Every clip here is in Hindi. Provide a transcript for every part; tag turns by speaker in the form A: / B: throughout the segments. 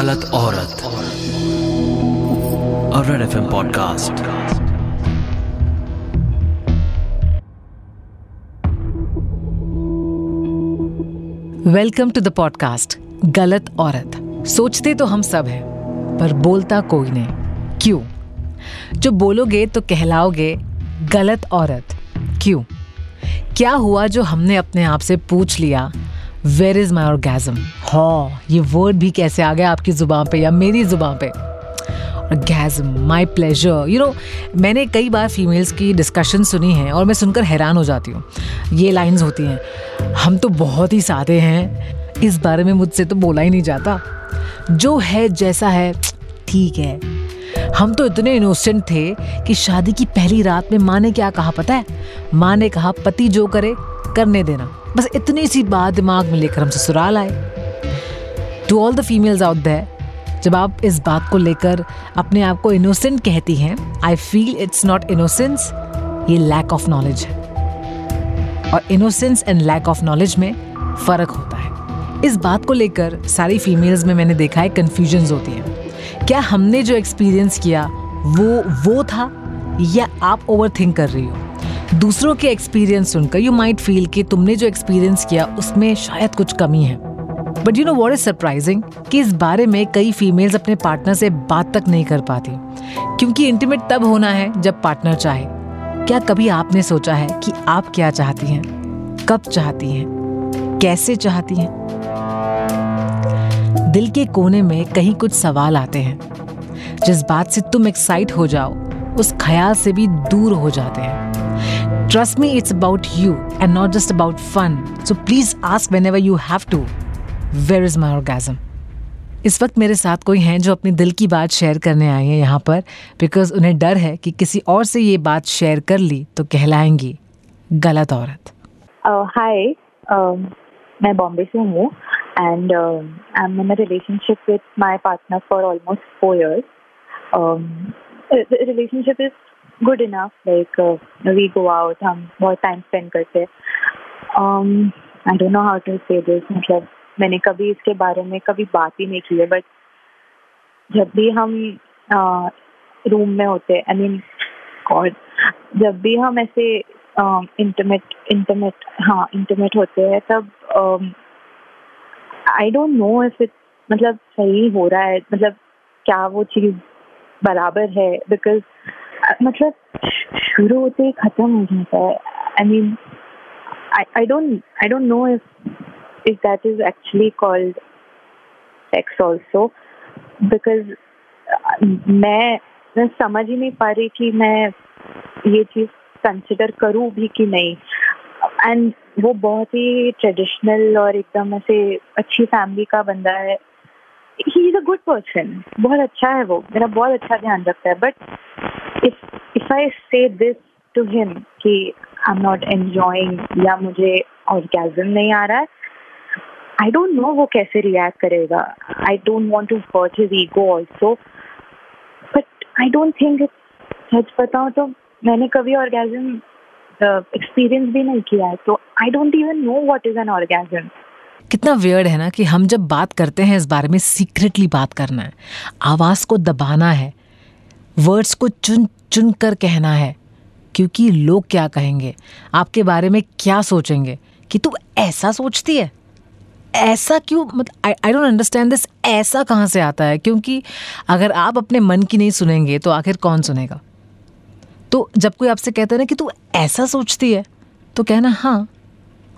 A: गलत औरत। और red F podcast
B: welcome to the podcast Galat Aurat. सोचते तो हम सब हैं, पर बोलता कोई नहीं। क्यों? जो बोलोगे तो कहलाओगे, गलत औरत। क्यों? क्या हुआ जो हमने अपने आप से पूछ लिया? वेर इज़ माई ऑर्गेजम हाँ ये वर्ड भी कैसे आ गया आपकी ज़ुबान पे या मेरी ज़ुबान पे? Orgasm my pleasure you know मैंने कई बार फीमेल्स की डिस्कशन सुनी है और मैं सुनकर हैरान हो जाती हूँ। ये लाइंस होती हैं, हम तो बहुत ही सादे हैं, इस बारे में मुझसे तो बोला ही नहीं जाता। जो है जैसा है, ठीक है। हम तो इतने इनोसेंट थे कि शादी की पहली रात में माँ ने क्या कहा पता है? माँ ने कहा, पति जो करे करने देना। बस इतनी सी बात दिमाग में लेकर हम ससुराल आए। To all the females out there जब आप इस बात को लेकर अपने आप को इनोसेंट कहती हैं I feel it's not innocence ये लैक ऑफ़ नॉलेज है। और innocence and lack of knowledge में फ़र्क होता है। इस बात को लेकर सारी फीमेल्स में मैंने देखा है कन्फ्यूज़न होती है। क्या हमने जो एक्सपीरियंस किया, वो वो था, या आप ओवर थिंक कर रही हो? दूसरों के एक्सपीरियंस सुनकर यू माइट फील कि तुमने जो एक्सपीरियंस किया, उसमें शायद कुछ कमी है। But you know what is surprising कि इस बारे में कई फीमेल्स अपने पार्टनर से बात तक नहीं कर पाती। क्योंकि इंटीमेट तब होना है जब पार्टनर चाहे। क्या कभी आपने सोचा है कि आप क्या चाहती हैं? कब चाहती हैं? कैसे चाहती हैं? दिल के कोने में कहीं कुछ सवाल आते हैं। जिस बात से तुम एक्साइट हो जाओ, उस ख्याल से भी दूर हो जाते हैं। Me it's about you and not just about fun so please ask whenever you have to where is my orgasm इस वक्त मेरे साथ कोई हैं जो अपने दिल की बात शेयर करने आए हैं यहाँ पर बिकॉज़ उन्हें डर है कि किसी और से ये बात शेयर कर ली तो कहलाएँगी गलत औरत।
C: हाय uh, uh, मैं बॉम्बे से हूँ and um, I'm in a relationship with my partner for almost four years. Um, enough. Like uh, we go out, हम बहुत time spend करते. I don't know how to say this. मतलब मैंने कभी इसके बारे में कभी बात ही नहीं की है बट जब भी हम रूम में होते आई मीन गॉड जब भी हम ऐसे इंटरमेट इंटरमेट हाँ इंटरमेट होते हैं तब I don't know if it मतलब सही हो रहा है मतलब क्या वो चीज़ बराबर है बिकॉज़ मतलब शुरू होते ही ख़त्म हो जाता है। I mean I don't I don't know if if that is actually called sex also because मैं मैं समझ ही नहीं पा रही कि मैं ये चीज़ कंसिडर करूँ भी कि नहीं। एंड वो बहुत ही ट्रेडिशनल और एकदम ऐसे अच्छी फैमिली का बंदा है। He is a good person बहुत अच्छा है वो। मेरा बहुत अच्छा ध्यान रखता है। But if if I say this to him कि एम नॉट एंजॉइंग या मुझे ऑर्गेजम नहीं आ रहा है आई डोंट नो वो कैसे रिएक्ट करेगा। I don't want to hurt his ego also but I don't think सच बताऊँ तो मैंने कभी ऑर्गेजम एक्सपीरियंस भी नहीं किया है तो I don't even know what is an orgasm
B: कितना वियर्ड है ना कि हम जब बात करते हैं इस बारे में सीक्रेटली बात करना है, आवाज़ को दबाना है वर्ड्स को चुन चुन कर कहना है। क्योंकि लोग क्या कहेंगे? आपके बारे में क्या सोचेंगे? कि तू ऐसा सोचती है? ऐसा क्यों? मतलब आई डोंट अंडरस्टैंड दिस ऐसा कहाँ से आता है? क्योंकि अगर आप अपने मन की नहीं सुनेंगे तो आखिर कौन सुनेगा? तो जब कोई आपसे कहता है ना कि तू ऐसा सोचती है तो कहना हाँ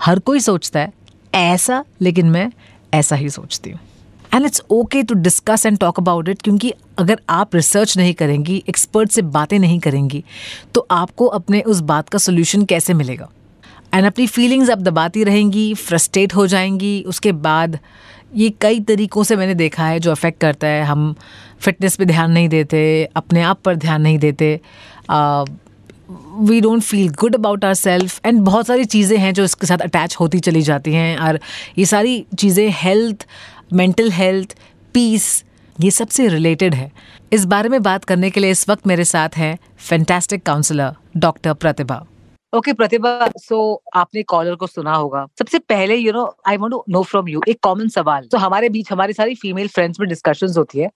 B: हर कोई सोचता है, ऐसा, लेकिन मैं ऐसा ही सोचती हूँ। And it's okay to discuss and talk about it क्योंकि अगर आप रिसर्च नहीं करेंगी एक्सपर्ट से बातें नहीं करेंगी तो आपको अपने उस बात का सोल्यूशन कैसे मिलेगा? एंड अपनी फीलिंग्स आप दबाती रहेंगी फ्रस्ट्रेट हो जाएँगी, उसके बाद ये कई तरीक़ों से मैंने देखा है जो अफेक्ट करता है। हम फिटनेस पे ध्यान नहीं देते, अपने आप पर ध्यान नहीं देते we don't feel good about our self and बहुत सारी चीज़ें हैं जो इसके साथ अटैच होती चली जाती हैं। और ये सारी चीज़ें हेल्थ मेंटल हेल्थ पीस ये सबसे रिलेटेड है। इस बारे में बात करने के लिए इस वक्त मेरे साथ हैं fantastic counsellor doctor Pratibha okay okay, Pratibha so so, आपने कॉलर को सुना होगा। सबसे पहले you know I want to know from you एक कॉमन सवाल। तो so, हमारे बीच हमारी सारी फीमेल फ्रेंड्स में डिस्कशंस होती है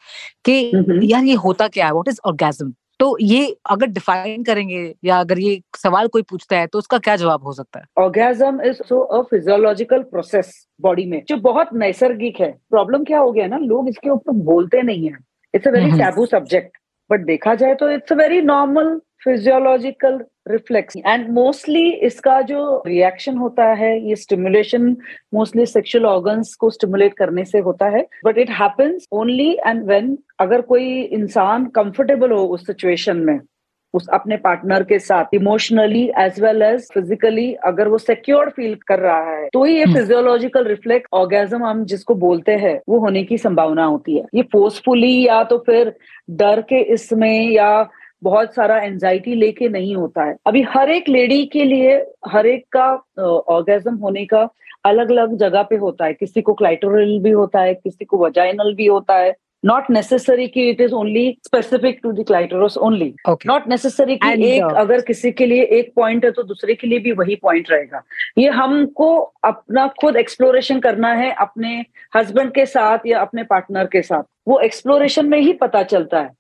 B: कि
D: हम्म।
B: यार ये होता क्या है? व्हाट इज़ ऑर्गेज्म तो ये अगर डिफाइन करेंगे या अगर ये सवाल कोई पूछता है तो उसका क्या जवाब हो सकता है?
D: Orgasm is so a physiological process body में जो बहुत नैसर्गिक है। प्रॉब्लम क्या हो गया ना? लोग इसके ऊपर बोलते नहीं है। It's a
B: very.
D: Taboo subject but देखा जाए तो it's a very normal physiological reflex and mostly इसका जो रिएक्शन होता है ये स्टिमुलेशन मोस्टली सेक्सुअल ऑर्गन्स को स्टिमुलेट करने से होता है. But it happens only and when अगर कोई इंसान कंफर्टेबल हो उस सिचुएशन में उस अपने पार्टनर के साथ emotionally as well as physically अगर वो सिक्योर फील कर रहा है तो ही ये। फिजियोलॉजिकल रिफ्लेक्ट ऑर्गेजम हम जिसको बोलते हैं वो होने की संभावना होती है. ये फोर्सफुली या तो फिर डर के इसमें या बहुत सारा एंजाइटी लेके नहीं होता है। अभी हर एक लेडी के लिए हर एक का ऑर्गेजम होने का अलग अलग जगह पे होता है। किसी को क्लाइटोरल भी होता है किसी को वजाइनल भी होता है। नॉट नेसेसरी कि it is only specific to the clitoris
B: only
D: not necessary कि
B: And,
D: एक
B: uh,
D: अगर किसी के लिए एक पॉइंट है तो दूसरे के लिए भी वही पॉइंट रहेगा। ये हमको अपना खुद एक्सप्लोरेशन करना है अपने हस्बैंड के साथ या अपने पार्टनर के साथ। वो एक्सप्लोरेशन में ही पता चलता है।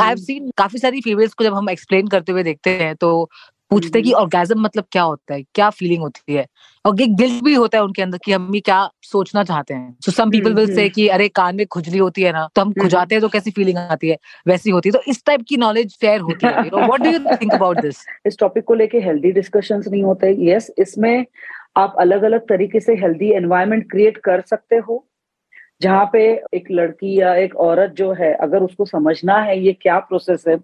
B: आई हैव सीन काफ़ी सारी फीमेल्स को जब हम एक्सप्लेन करते हुए देखते हैं तो पूछते हैं कि ऑर्गेजम मतलब क्या होता है? क्या फीलिंग होती है? और एक गिल्ट भी होता है उनके अंदर कि हम ये क्या सोचना चाहते हैं? सो सम पीपल विल से
D: हम्म।
B: कि अरे कान में खुजली होती है ना तो हम
D: हम्म।
B: खुजाते हैं तो कैसी फीलिंग आती है? वैसी होती है। तो इस टाइप की नॉलेज शेयर होती है what do you think about this
D: इस टॉपिक को लेके हेल्दी डिस्कशंस नहीं होते। यस इसमें आप अलग अलग तरीके से हेल्दी एनवायरमेंट क्रिएट कर सकते हो। जहाँ पे एक लड़की या एक औरत जो है, अगर उसको समझना है ये क्या प्रोसेस है,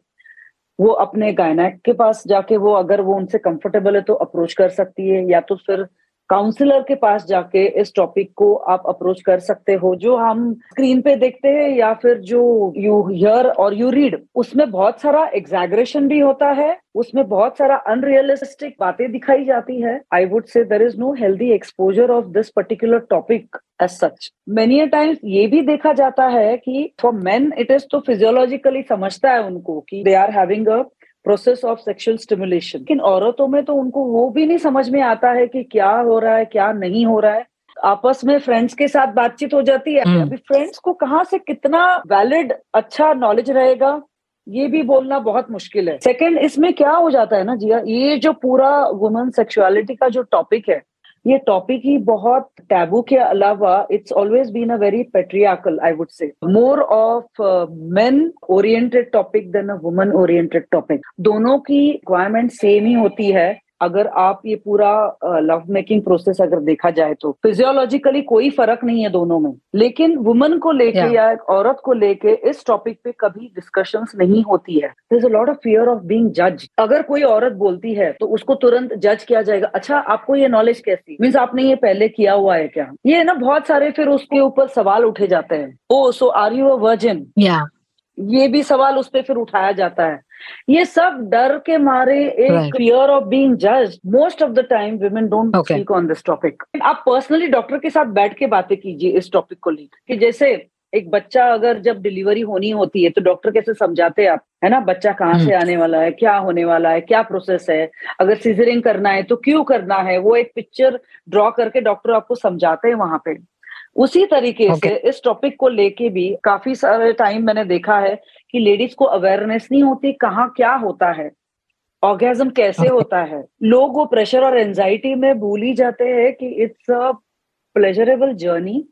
D: वो अपने गायनाक के पास जाके वो अगर वो उनसे कंफर्टेबल है तो अप्रोच कर सकती है या तो फिर काउंसलर के पास जाके इस टॉपिक को आप अप्रोच कर सकते हो, जो हम स्क्रीन पे देखते हैं या फिर जो यू हियर और यू रीड उसमें बहुत सारा एग्जैगरेशन भी होता है, उसमें बहुत सारा अनरियलिस्टिक बातें दिखाई जाती है। I would say there is no healthy exposure of this particular topic as such many times ये भी देखा जाता है कि फॉर मेन इट इज़ तो फिजियोलॉजिकली समझता है उनको कि they are having a process of sexual stimulation लेकिन औरतों में तो उनको वो भी नहीं समझ में आता है कि क्या हो रहा है क्या नहीं हो रहा है। आपस में फ्रेंड्स के साथ बातचीत हो जाती है।
B: हम्म।
D: अभी फ्रेंड्स को कहाँ से कितना वैलिड अच्छा नॉलेज रहेगा ये भी बोलना बहुत मुश्किल है। सेकंड इसमें क्या हो जाता है ना जिया ये जो पूरा वुमेन सेक्सुअलिटी का जो टॉपिक है ये टॉपिक ही बहुत टैबू के अलावा it's always been a very patriarchal I would say more of men oriented topic than a woman oriented topic दोनों की रिक्वायरमेंट सेम ही होती है अगर आप ये पूरा लव मेकिंग प्रोसेस अगर देखा जाए तो। फिजियोलॉजिकली कोई फ़र्क नहीं है दोनों में। लेकिन वुमन को लेके
B: Yeah.
D: या एक औरत को लेके इस टॉपिक पे कभी डिस्कशंस नहीं होती है। A lot of fear of being judged अगर कोई औरत बोलती है तो उसको तुरंत जज किया जाएगा। अच्छा आपको ये नॉलेज कैसी? मीन्स आपने ये पहले किया हुआ है क्या? ये ना बहुत सारे फिर उसके ऊपर सवाल उठे जाते हैं। ओ so are you a virgin
B: या
D: भी सवाल उस पर फिर उठाया जाता है। ये सब डर के मारे एक फियर ऑफ़ बीइंग जज most of the time women
B: don't
D: speak on this topic आप पर्सनली डॉक्टर के साथ बैठ के बातें कीजिए इस टॉपिक को लेकर कि जैसे एक बच्चा अगर जब डिलीवरी होनी होती है तो डॉक्टर कैसे समझाते हैं आप? है ना? बच्चा कहाँ से
B: हम्म।
D: आने वाला है? क्या होने वाला है? क्या प्रोसेस है? अगर सीजरिंग करना है तो क्यों करना है? वो एक पिक्चर ड्रॉ करके डॉक्टर आपको समझाते हैं वहाँ पे। उसी तरीके
B: Okay.
D: से इस टॉपिक को लेके भी काफ़ी सारे टाइम मैंने देखा है कि लेडीज़ को अवेयरनेस नहीं होती कहाँ क्या होता है ऑर्गेजम कैसे
B: Okay.
D: होता है। लोग वो प्रेशर और एंजाइटी में भूल ही जाते हैं कि it's a pleasurable journey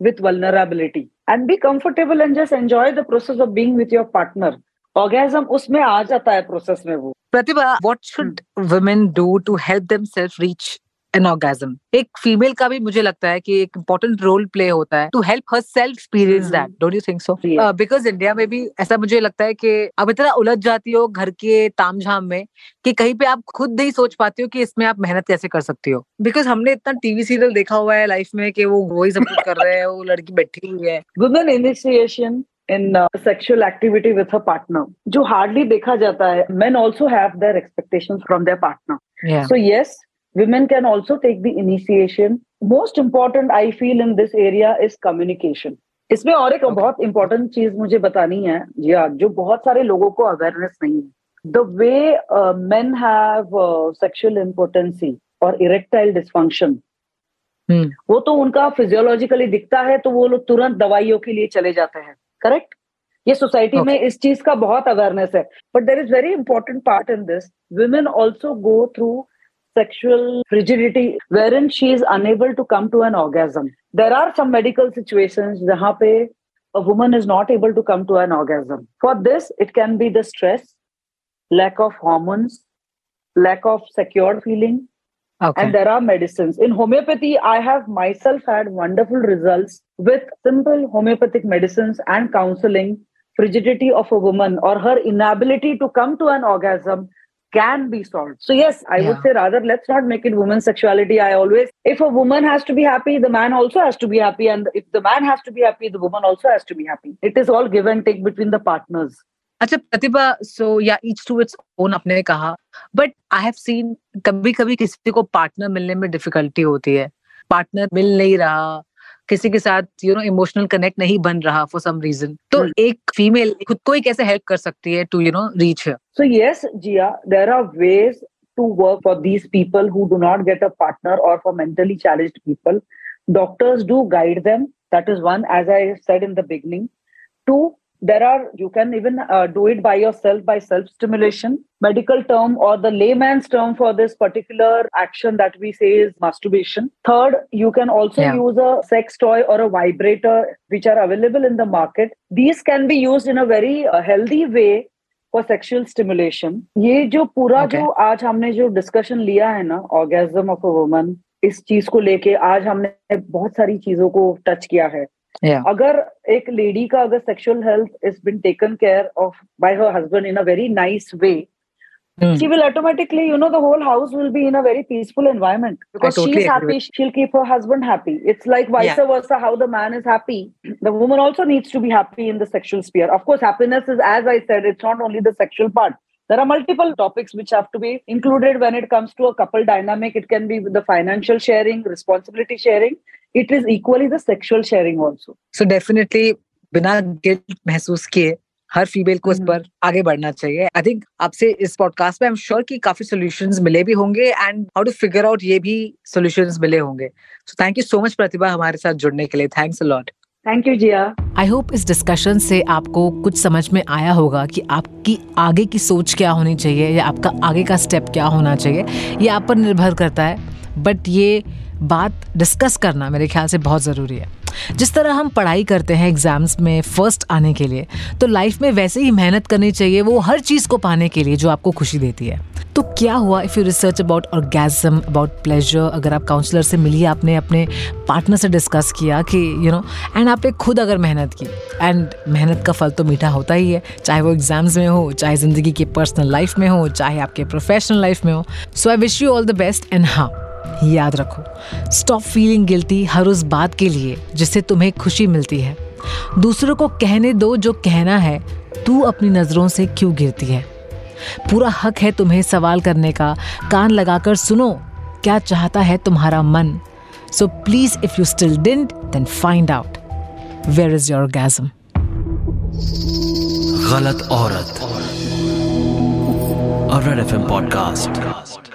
D: with vulnerability. And be comfortable and just enjoy the process of being with your partner. Orgasm उसमें आ जाता है प्रोसेस में वो।
B: Pratibha what should women do to help themselves reach an orgasm एक फीमेल का भी मुझे लगता है कि एक इम्पोर्टेंट रोल प्ले होता है to help
D: herself
B: experience. That don't you think
D: so
B: because India में भी ऐसा मुझे लगता है कि अब इतना उलझ जाती हो घर के तामझाम में कि कहीं पे आप खुद नहीं सोच पाती हो कि इसमें आप मेहनत कैसे कर सकती हो। बिकॉज़ हमने इतना टीवी सीरियल देखा हुआ है लाइफ में कि वो वही सब कुछ कर रहे हैं वो लड़की बैठी हुई है।
D: Initiation in uh, sexual activity with her partner जो hardly देखा जाता है। Men also have their expectations from their partner
B: Yeah.
D: so yes women can also take the initiation most important i feel in this area is communication इसमें और एक
B: Okay.
D: बहुत इंपॉर्टेंट चीज़ मुझे बतानी है हाँ जो बहुत सारे लोगों को अवेयरनेस नहीं है the way uh, men have uh, sexual impotency or erectile dysfunction
B: हम्म
D: वो तो उनका फिजियोलॉजिकली दिखता है तो वो लोग तुरंत दवाइयों के लिए चले जाते हैं करेक्ट ये सोसाइटी
B: Okay.
D: में इस चीज़ का बहुत अवेयरनेस है but there is very important part in this women also go through sexual frigidity wherein she is unable to come to an orgasm. There are some medical situations pe a woman is not able to come to an orgasm. For this it can be the stress lack of hormones lack of secure feeling
B: okay
D: and there are medicines. In homeopathy i have myself had wonderful results with simple homeopathic medicines and counseling frigidity of a woman or her inability to come to an orgasm can be solved so yes i
B: Yeah.
D: would say rather let's not make it women's sexuality i always if a woman has to be happy the man also has to be happy and if the man has to be happy the woman also has to be happy it is all give and take between the partners
B: अच्छा प्रतिभा सो या ईच टू इट्स ओन आपने कहा बट आई हैव सीन कभी कभी किसी को पार्टनर मिलने में डिफिकल्टी होती है पार्टनर मिल नहीं रहा किसी के साथ यू नो इमोशनल कनेक्ट नहीं बन रहा फॉर सम रीजन तो एक फीमेल खुद को ही कैसे हेल्प कर सकती है to you know reach
D: so yes Jia there are ways to work for these people who do not get a partner और for mentally challenge people doctors do guide them that is one as I said in the beginning to there are, you can even uh, do it by yourself by self stimulation. Medical term or the layman's term for this particular action that we say is masturbation. Third, you can also
B: Yeah.
D: use a sex toy or a vibrator, which are available in the market. These can be used in a very uh, healthy way for sexual stimulation ये जो पूरा
B: Okay.
D: जो आज हमने जो डिस्कशन लिया है ना ऑर्गेजम ऑफ़ अ वुमन इस चीज़ को लेके आज हमने बहुत सारी चीज़ों को टच किया है
B: Yeah.
D: अगर एक लेडी का अगर sexual health is been taken care of by her husband in a very nice way
B: Hmm.
D: she will automatically, you know, the whole house will be in a very peaceful environment because
B: totally
D: she's
B: agree
D: happy.
B: with-
D: She'll keep her husband happy. It's like vice
B: Yeah.
D: versa. How the man is happy, the woman also needs to be happy in the sexual sphere. Of course, happiness is, as I said, it's not only the sexual part. There are multiple topics which have to be included when it comes to a couple dynamic. It can be the financial sharing, responsibility sharing. It is equally the sexual sharing also.
B: So definitely बिना गिल्ट महसूस किए हर फीमेल को इस
D: हम्म।
B: पर आगे बढ़ना चाहिए आई थिंक आपसे इस पॉडकास्ट में आई एम श्योर कि काफ़ी सॉल्यूशंस मिले भी होंगे and how to figure out ये भी सॉल्यूशंस मिले होंगे so thank you so much Pratibha हमारे साथ जुड़ने के लिए thanks a lot
D: Thank you, Jia.
B: I hope इस डिस्कशन से आपको कुछ समझ में आया होगा कि आपकी आगे की सोच क्या होनी चाहिए या आपका आगे का स्टेप क्या होना चाहिए ये आप पर निर्भर करता है बट ये बात डिस्कस करना मेरे ख्याल से बहुत ज़रूरी है। जिस तरह हम पढ़ाई करते हैं एग्ज़ाम्स में फ़र्स्ट आने के लिए तो लाइफ में वैसे ही मेहनत करनी चाहिए वो हर चीज़ को पाने के लिए जो आपको खुशी देती है। तो क्या हुआ if you research about orgasm about pleasure अगर आप काउंसलर से मिली, आपने अपने पार्टनर से डिस्कस किया कि यू नो एंड आपने खुद अगर मेहनत की एंड मेहनत का फल तो मीठा होता ही है, चाहे वो एग्ज़ाम्स में हो, चाहे ज़िंदगी की पर्सनल लाइफ में हो, चाहे आपके प्रोफेशनल लाइफ में हो। So I wish you all the best and हाँ। याद रखो स्टॉप फीलिंग गिल्टी हर उस बात के लिए जिससे तुम्हें खुशी मिलती है। दूसरों को कहने दो जो कहना है, तू अपनी नज़रों से क्यों गिरती है? पूरा हक है तुम्हें सवाल करने का, कान लगाकर सुनो, क्या चाहता है तुम्हारा मन? So please if you still didn't then find out where is your orgasm?
A: गलत औरत। और रेड पॉडकास्ट